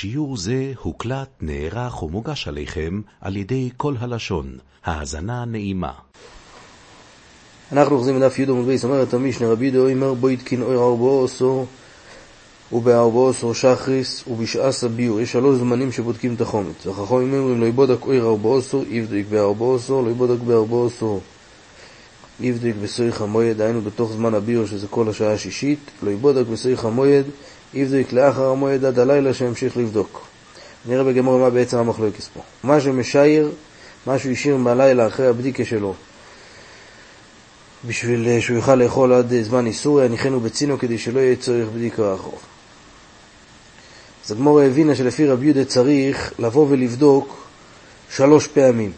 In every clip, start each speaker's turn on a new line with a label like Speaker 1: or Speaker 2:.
Speaker 1: שיעור זה הוקלט, נערך ומוגש עליכם על ידי כל הלשון. האזנה נעימה.
Speaker 2: אנחנו אוחזים בדף י' עמוד בייס, אומרת המשנה רבי דאו אמר בו יתקין אוי ארבעו עשור ובארבעו עשור שחריס ובשעשה ביור. יש שלוש זמנים שבודקים את החומץ. החכמים אומרים לא יבודק אוי ארבעו עשור, יבדק בארבעו עשור, לא יבודק בארבעו עשור. יבדק בסויך המויד, היינו בתוך זמן הביור שזה כל השעה השישית, לא יבודק בסויך המויד, יבדק לאחר המועד עד הלילה שימשיך לבדוק. נראה בגמור מה בעצם המחלוקת פה. מה שמשייר, מה שהוא השאיר בלילה אחרי הבדיקה שלו, בשביל שהוא יוכל לאכול עד זמן איסור, יניחנו בצינו כדי שלא יהיה צורך בדיקה אחור. אז הגמור הבינה שלפי רבי יהודה צריך לבוא ולבדוק שלוש פעמים.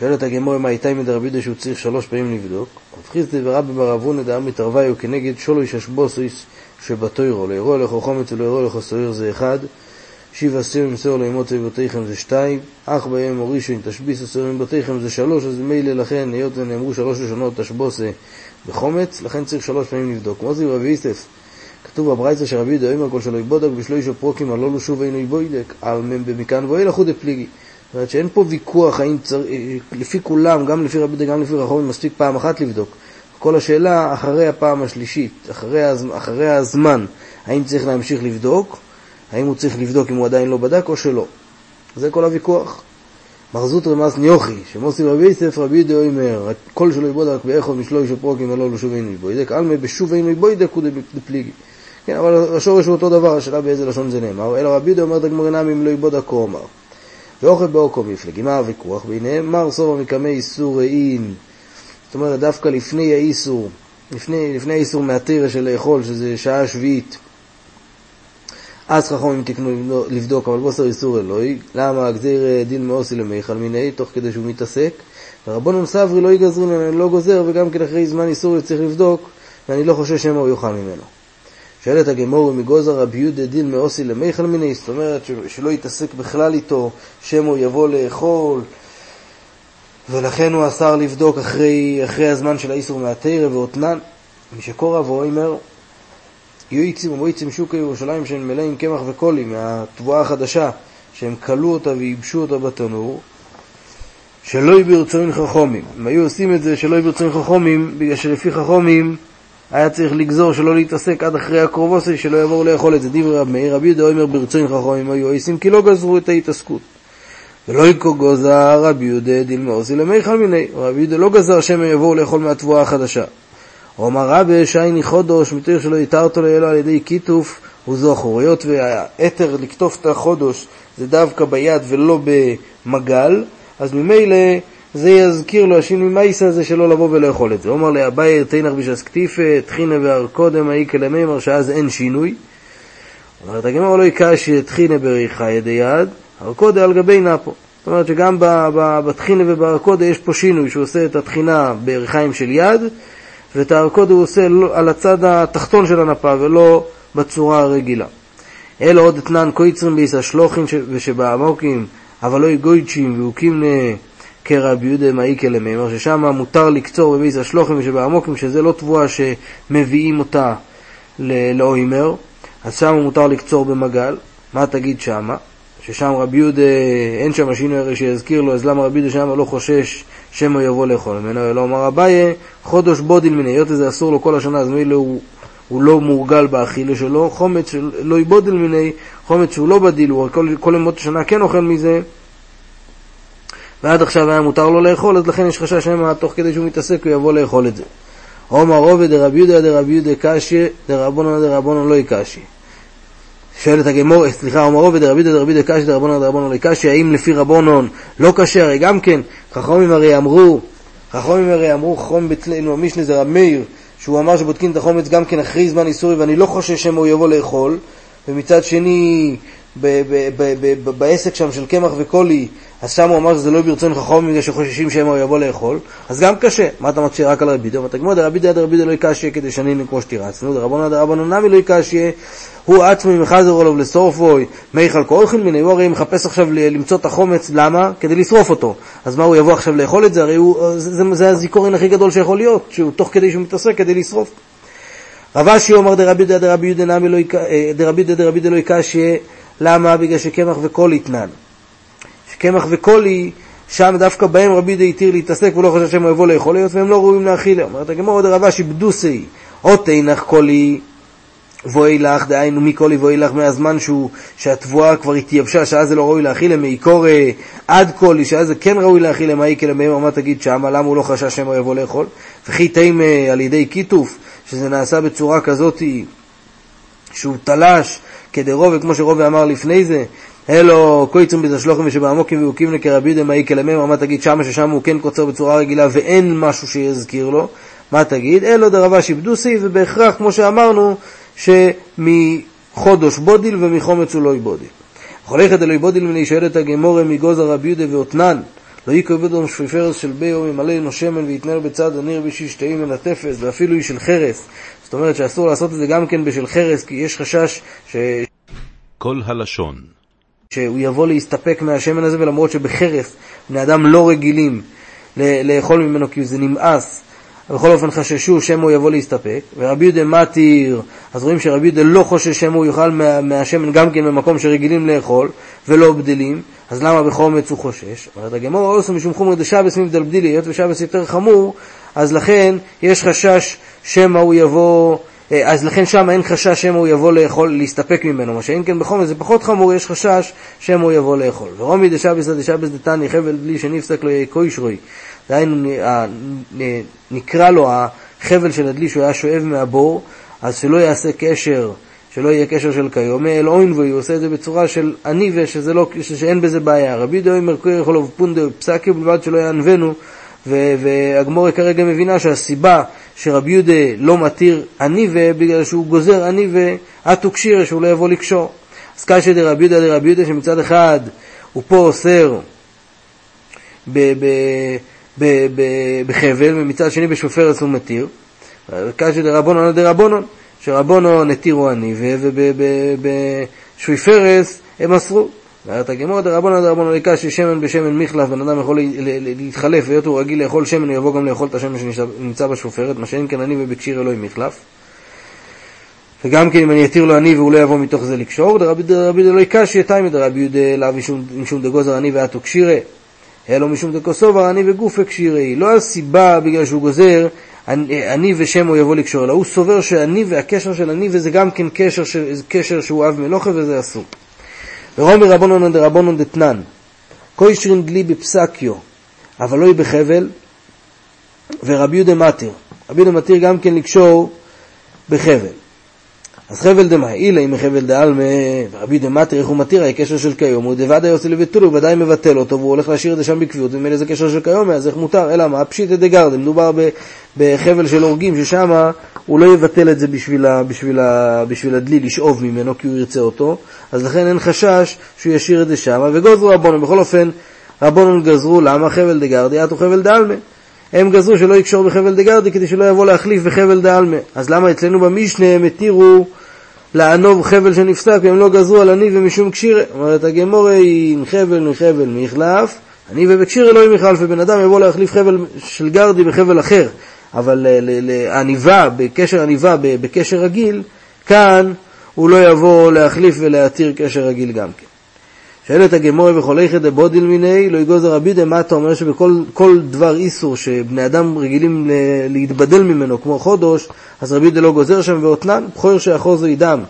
Speaker 2: שואלת הגמור מה איתי מדרבי יהודה שהוא צריך שלוש פעמים לבדוק. הבחיז דברבי ברבונה דאמר מתערוויו כנגד שולו יששבוסויס שבתוירו, לאירוע לכו חומץ ולאירוע לכו סוער זה אחד, שיבה סיר מסור לאמות אבותיכם זה שתיים, אך בהם הורישון תשביס הסורים בתיכם זה שלוש, אז מילא לכן, היות ונאמרו שלוש לשונות תשבוסה בחומץ, לכן צריך שלוש פעמים לבדוק. כמו זה רבי יסף, כתוב בברייצה שרבי יהודה אומר כל שלא יבודק בשלו אישו פרוקים הלא לו שוב אינו יבוידק, על מם במכאן ואוי לחוד דפליגי. זאת אומרת שאין פה ויכוח האם צריך, לפי כולם, גם לפי רבי יהודה, גם לפי רחומים, מספיק פעם אחת לבדוק. כל השאלה אחרי הפעם השלישית, אחרי, הז... אחרי הזמן, האם צריך להמשיך לבדוק, האם הוא צריך לבדוק אם הוא עדיין לא בדק או שלא. זה כל הוויכוח. מרזות רמז ניוחי, שמוסי רבי יסף רבי ידעו אומר, כל שלא יבודק באחוד משלו אישו פרוקים ולא לשוב אינו יבוידק, עלמא בשוב אינו יבוידק הוא דפליגי. כן, אבל השורש הוא אותו דבר, השאלה באיזה לשון זה נאמר, אלא רבי ידעו אומר דגמר אינם אם לא יבודק כה אומר. ואוכל באוקו מפלגי, מה הוויכוח ביניהם? מר סובה מקמי איסור ראין זאת אומרת, דווקא לפני האיסור, לפני, לפני האיסור מהתרא של לאכול, שזה שעה שביעית, אז חכמים תקנו לבדוק, אבל בוסר איסור אלוהי. למה? גזיר דין מאוסי למיכל מיני, תוך כדי שהוא מתעסק. ורבונון סברי לא יגזרין, אני לא גוזר, וגם כן אחרי זמן איסור צריך לבדוק, ואני לא חושב שמא הוא יאכל ממנו. שואלת הגמור מגוזר רבי יהודה דין מאוסי למיכל מיני, זאת אומרת שלא יתעסק בכלל איתו, שמא הוא יבוא לאכול, ולכן הוא אסר לבדוק אחרי, אחרי הזמן של האיסור מהתרא ואותנן. משקורא ואומר, יהיו יצים ומועצים שוקי ירושלים שהם מלאים קמח וקולי מהתבואה החדשה, שהם כלו אותה וייבשו אותה בתנור, שלא יהיו ברצועים חכומים. הם היו עושים את זה שלא יהיו ברצועים חכומים, בגלל שלפי חכומים היה צריך לגזור שלא להתעסק עד אחרי הקרובוסי, שלא יבואו לאכול את זה. דברי רב מאיר, רבי יהודה אומר ברצועים חכומים היו עושים כי לא גזרו את ההתעסקות. ולא יקו גוזר רבי יהודה דילמאוסי למיכל מיני. רבי יהודה לא גזר שהם יבואו לאכול מהתבואה החדשה. אומר רבי שייני חודש מתוך שלא יתרתו לאלו על ידי כיתוף וזוכר. היות והאתר לקטוף את החודש זה דווקא ביד ולא במגל, אז ממילא זה יזכיר לו השינוי מייסה הזה שלא לבוא ולאכול את זה. אומר לאביי תנח בשס כתיפה, טחינה והרקודם האי כלמימר שאז אין שינוי. אומרת הגמרא לא יקשי טחינה בריחה ידי יד, הרקודה על גבי נפו. זאת אומרת שגם בטחינה וברקודה יש פה שינוי, שהוא עושה את הטחינה ברכיים של יד, ואת הרקודה הוא עושה על הצד התחתון של הנפה ולא בצורה הרגילה. אלא עוד אתנן קויצרים ביס השלוחים ושבעמוקים, אבל לא יגויצ'ים והוקים כרבי יהודה מאיקה למימר, ששם מותר לקצור בביס השלוחים ושבעמוקים, שזה לא תבואה שמביאים אותה לעומר, אז שם מותר לקצור במגל. מה תגיד שמה? ששם רבי יהודה, אין שם שינוי הרי שיזכיר לו, אז למה רבי יהודה שם לא חושש שמא יבוא לאכול ממנו, אלא אומר אביי, חדש בדיל מיניה, היות שזה אסור לו כל השנה, אז מילא הוא, הוא לא מורגל באכילה שלו, חמץ לא בדיל מיניה, חמץ שהוא לא בדיל, הוא כל, כל ימות השנה כן אוכל מזה, ועד עכשיו היה מותר לו לאכול, אז לכן יש חשש שמא תוך כדי שהוא מתעסק הוא יבוא לאכול את זה. עומר עובד דרבי יהודה דרבי יהודה קשי, דרבנן דרבנן לא יקשי. שואלת הגמור, סליחה, אומר עובד דרבי דרבי דקשי דרבנון דרבנון לא קשי, האם לפי רבונון לא קשה? הרי גם כן, חכמים הרי אמרו, חכמים הרי אמרו, חכמים אצלנו, המשנה זה רב מאיר, שהוא אמר שבודקים את החומץ גם כן אחרי זמן איסורי, ואני לא חושש שמא הוא יבוא לאכול, ומצד שני, בעסק שם של קמח וקולי, אז שם הוא אמר שזה לא ברצון חכם בגלל שחוששים שמא הוא יבוא לאכול, אז גם קשה. מה אתה מציע רק על רבי דו? ואתה גמור דרבי דרבי דרבי לא יקשיה כדי שנין כמו שתירצנו, דרבנן דרבנן נמי לא יקשיה, הוא עצמי מחזר עליו לשרופוי, מיכל כאוכל מיני, הוא הרי מחפש עכשיו למצוא את החומץ, למה? כדי לשרוף אותו. אז מה, הוא יבוא עכשיו לאכול את זה? הרי הוא, זה, זה, זה הזיכורן הכי גדול שיכול להיות, שהוא תוך כדי שהוא מתעסק כדי לשרוף. רב אשי אומר דרבי דרבי יהודה נמי לא יקשיה, למה? בגלל שקמח וקולי תנן. שקמח וקולי, שם דווקא בהם רבי יהודה התיר להתעסק ולא חושב שהם יבוא לאכול, היות והם לא ראויים להאכילה. אומרת הגמור עוד רבה שבדוסי, או תנח קולי ואילך, דהיינו מקולי ואילך מהזמן שהוא, שהתבואה כבר התייבשה, שאז זה לא ראוי להאכילה, מעיקור עד קולי, שאז זה כן ראוי להאכילה, מה יקרה מהם, מה תגיד שמה, למה הוא לא חשש שמא יבוא לאכול? וכי תימה אה, על ידי קיטוף, שזה נעשה בצורה כזאת שהוא תלש כדרובה, כמו שרובה אמר לפני זה, אלו קויצום בזשלוחים ושבעמוקים כרבי יהודה מאי כלמם, מה תגיד שמה ששם הוא כן קוצר בצורה רגילה ואין משהו שיזכיר לו, מה תגיד? אלו דרבה שיבדוסי, ובהכרח, כמו שאמרנו, שמחודש בודיל ומחומץ הוא לא יבודיל. חולכת אלוהי בודיל מני שואלת הגמורה מגוזר רבי יהודה ואותנן לא יקרב אדום שפיפרס של ביו ממלא לנו שמן ויתנר בצד הניר בשישתאים מן התפס ואפילו היא של חרס. זאת אומרת שאסור לעשות את זה גם כן בשל חרס כי יש חשש ש...
Speaker 1: כל הלשון.
Speaker 2: שהוא יבוא להסתפק מהשמן הזה ולמרות שבחרס בני אדם לא רגילים לאכול ממנו כי זה נמאס. בכל אופן חששו שמא הוא יבוא להסתפק, ורבי יהודה מתיר, אז רואים שרבי יהודה לא חושש שמא הוא יאכל מה, מהשמן גם כן במקום שרגילים לאכול ולא בדלים, אז למה בחומץ הוא חושש? אומרת הגמור, אוסו משום חומר דשבס מבדל בדילי, היות ושבס יותר חמור, אז לכן יש חשש שמא הוא יבוא, אה, אז לכן שם אין חשש שמא הוא יבוא לאכול, להסתפק ממנו, מה שאין כן בחומץ זה פחות חמור, יש חשש שמא הוא יבוא לאכול. ורומי דשבס דשבס דתני חבל בלי שנפסק לו קוישרוי דהיינו נקרא לו החבל של הדלי שהוא היה שואב מהבור, אז שלא יעשה קשר, שלא יהיה קשר של כיום, אל אוינבוי, הוא עושה את זה בצורה של עני ושלא, שאין בזה בעיה. רבי דאוי מרקוי יכול פונדה פסקי ובלבד שלא יענבנו, והגמורה כרגע מבינה שהסיבה שרבי יהודה לא מתיר עניבה, בגלל שהוא גוזר עניבה עטו קשירה, שהוא לא יבוא לקשור. אז קשיא דרבי יהודה דרבי יהודה שמצד אחד הוא פה אוסר בחבל, ומצד שני בשופרס הוא מתיר. קשי דרבונון דרבונון, שרבונון התירו אני, ובשויפרס הם אסרו. אומרת הגמור דרבונון דרבונון לקשי שמן בשמן מחלף, בן אדם יכול להתחלף, והיות הוא רגיל לאכול שמן, הוא יבוא גם לאכול את השמן שנמצא בשופרת, מה שאין כן אני ובקשיר אלוהים מחלף. וגם כן אם אני אתיר לו אני והוא לא יבוא מתוך זה לקשור, דרבי דלוי קשי תימא דרבי יהודה לאו משום דגוזר אני ואתו קשירה. אלא משום דקוסובר אני וגוף קשירי. לא הסיבה בגלל שהוא גוזר אני ושמו יבוא לקשור, אלא הוא סובר שאני והקשר של אני וזה גם כן. קשר שהוא אב מלוכה וזה אסור. ורומי רבונון דרבונון דתנן, קוישרין דלי בפסקיו, אבל לא היא בחבל, ורבי יהודה מתיר. רבי יהודה מתיר גם כן לקשור בחבל. אז חבל דמאי, אם חבל דעלמא, ורבי דמטרי, איך הוא מתיר, הקשר של כיום, הוא דוודאי עושה לביטול, הוא ודאי מבטל אותו, והוא הולך להשאיר את זה שם בקביעות, ומילא זה קשר של כיום, אז איך מותר? אלא מה? פשיטא דגרדה, מדובר בחבל של הורגים, ששם הוא לא יבטל את זה בשביל, בשביל, בשביל הדלי, לשאוב ממנו, כי הוא ירצה אותו, אז לכן אין חשש שהוא ישאיר את זה שם, וגוזרו רבונון, בכל אופן, רבונון גזרו, למה חבל דגרדי, אתו חבל דעלמא. הם גזרו שלא יקשור בחבל דגרדי כדי שלא יבוא להחליף בחבל דעלמא. אז למה אצלנו במשנה הם התירו לענוב חבל שנפסק והם לא גזרו על עני ומשום קשירה? אומרת הגמורה היא עם חבל מחבל מחלף, עני ובקשירה לא עם מחלף, ובן אדם יבוא להחליף חבל של גרדי בחבל אחר, אבל לעניבה, בקשר עניבה, בקשר רגיל, כאן הוא לא יבוא להחליף ולהתיר קשר רגיל גם כן. שואלת הגמרא וכל היכא דבדיל מיניה, לא גזר רבי יהודה, מה אתה אומר שבכל דבר איסור שבני אדם רגילים להתבדל ממנו, כמו חדש, אז רבי יהודה לא גוזר שם, והתנן, בכור שאחזו דם,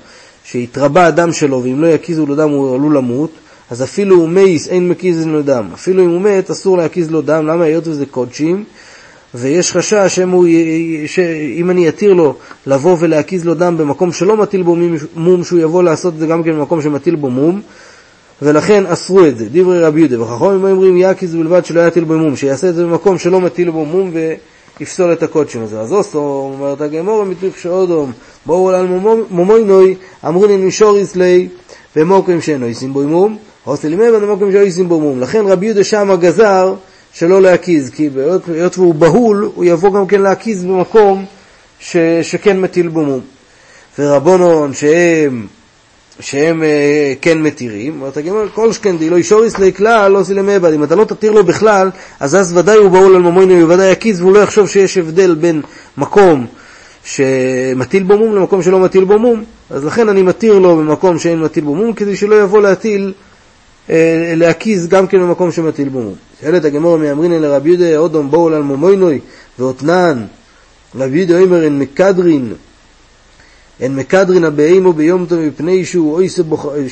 Speaker 2: שהתרבה הדם שלו, ואם לא יקיזו לו דם הוא עלול למות, אז אפילו הוא מייס, אין מקיז לו דם. אפילו אם הוא מת, אסור להקיז לו דם, למה? היות וזה קודשים, ויש חשש שאם אני אתיר לו לבוא ולהקיז לו דם במקום שלא מטיל בו מום, שהוא יבוא לעשות את זה גם כן במקום שמטיל בו מום, ולכן אסרו את זה, דברי רבי יהודה. וחכמים אומרים יקיז בלבד שלא יטיל בו מום, שיעשה את זה במקום שלא מטיל בו מום ויפסול את הקודשים הזה. אז אוסו, אומרת הגמורה, מתריך שאודום, בואו על מומוינוי, אמרונין מישוריס לי, ומוקרים שאינו ישים בו מום, עושה לי מבן ומוקרים שאינו ישים בו מום. לכן רבי יהודה שם גזר שלא להקיז, כי היות והוא בהול, הוא יבוא גם כן להקיז במקום ש, שכן מטיל בו מום. ורבונון שהם שהם אה, כן מתירים, אומרת הגמרא, כל שכן דילא אישוריס לי כלל לא עושה למעבד, אם אתה לא תתיר לו בכלל, אז אז ודאי הוא בעול על ממוינו, הוא ודאי יקיז, והוא לא יחשוב שיש הבדל בין מקום שמטיל בו מום למקום שלא מטיל בו מום, אז לכן אני מתיר לו במקום שאין מטיל בו מום, כדי שלא יבוא להטיל, אה, להקיז גם כן במקום שמטיל בו מום. שאלת הגמור מאמרינן לרבי יהודה, אודום בואו על ואותנן, רבי יהודה אומר אין מקדרין, אין מקדרין הבהימו ביום טוב מפני שהוא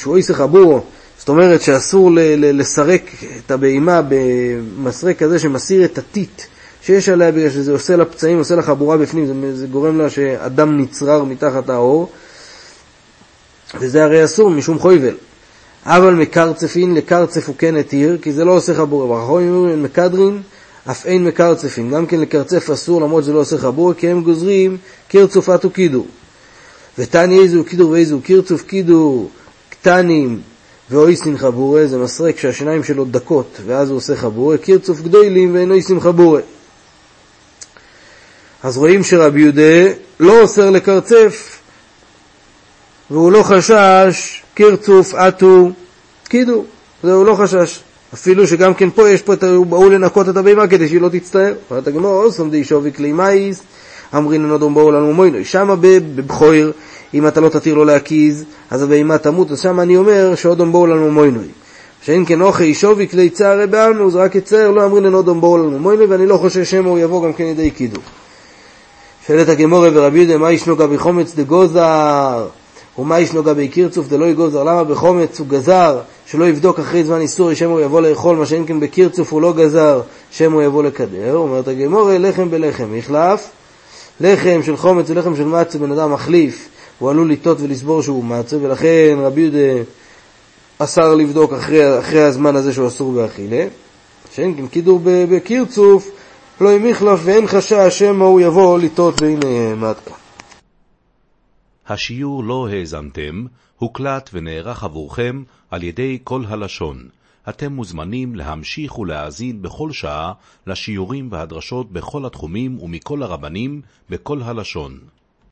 Speaker 2: אויסה חבורו. זאת אומרת שאסור לסרק את הבהימה במסרק כזה שמסיר את הטיט שיש עליה בגלל שזה עושה לה פצעים, עושה לה חבורה בפנים, זה, זה גורם לה שאדם נצרר מתחת האור, וזה הרי אסור משום חויבל. אבל מקרצפין לקרצף הוא כן התיר, כי זה לא עושה חבורה. ואחרונים אומרים מקדרין, אף אין מקרצפין. גם כן לקרצף אסור למרות שזה לא עושה חבורה, כי הם גוזרים קרצופת וקידור. ותני איזו קידור ואיזו קרצוף קידור קטנים ואויסין חבורה, זה מסרק שהשיניים שלו דקות, ואז הוא עושה חבורה, קרצוף גדולים ואין אויסין חבורה. אז רואים שרבי יהודה לא אוסר לקרצף, והוא לא חשש קרצוף אטו קידו, זה הוא לא חשש. אפילו שגם כן פה יש פה, הוא באו לנקות את הבהמה כדי שהיא לא תצטער. אומרת הגמור, אוסם די שווי כלי מייס, אמרין לנודום באו לנו מוינו. שמה בבחויר, אם אתה לא תתיר לו להקיז, אז הבהמה תמות, אז שמה אני אומר שאודום באו לנו מוינוי. שאין כן אוכי שווי כלי צערי בעלמו, זה רק יצער, לא אמרין לנודום באו לנו מוינוי, ואני לא חושב שמא הוא יבוא גם כן ידי קידו. שואלת הגמורה ורבי יהודה, מה ישנו גבי חומץ דגוזר? ומה ישנו גבי קירצוף דלא יגוזר? למה בחומץ הוא גזר שלא יבדוק אחרי זמן איסור שמא הוא יבוא לאכול, מה שאין כן בקירצוף הוא לא גזר שמא הוא יבוא לקדר? אומרת הגמורה, לחם בלחם, יחלף. לחם של חומץ ולחם של מצה בן אדם מחליף, הוא עלול לטעות ולסבור שהוא מצה, ולכן רבי יהודה אסר לבדוק אחרי, אחרי הזמן הזה שהוא אסור באכילה. שאין כן קידור בקירצוף, לא עם מחלף ואין חשש שמא הוא יבוא לטעות והנה עד כאן.
Speaker 1: השיעור לא האזנתם, הוקלט ונערך עבורכם על ידי כל הלשון. אתם מוזמנים להמשיך ולהאזין בכל שעה לשיעורים והדרשות בכל התחומים ומכל הרבנים בכל הלשון.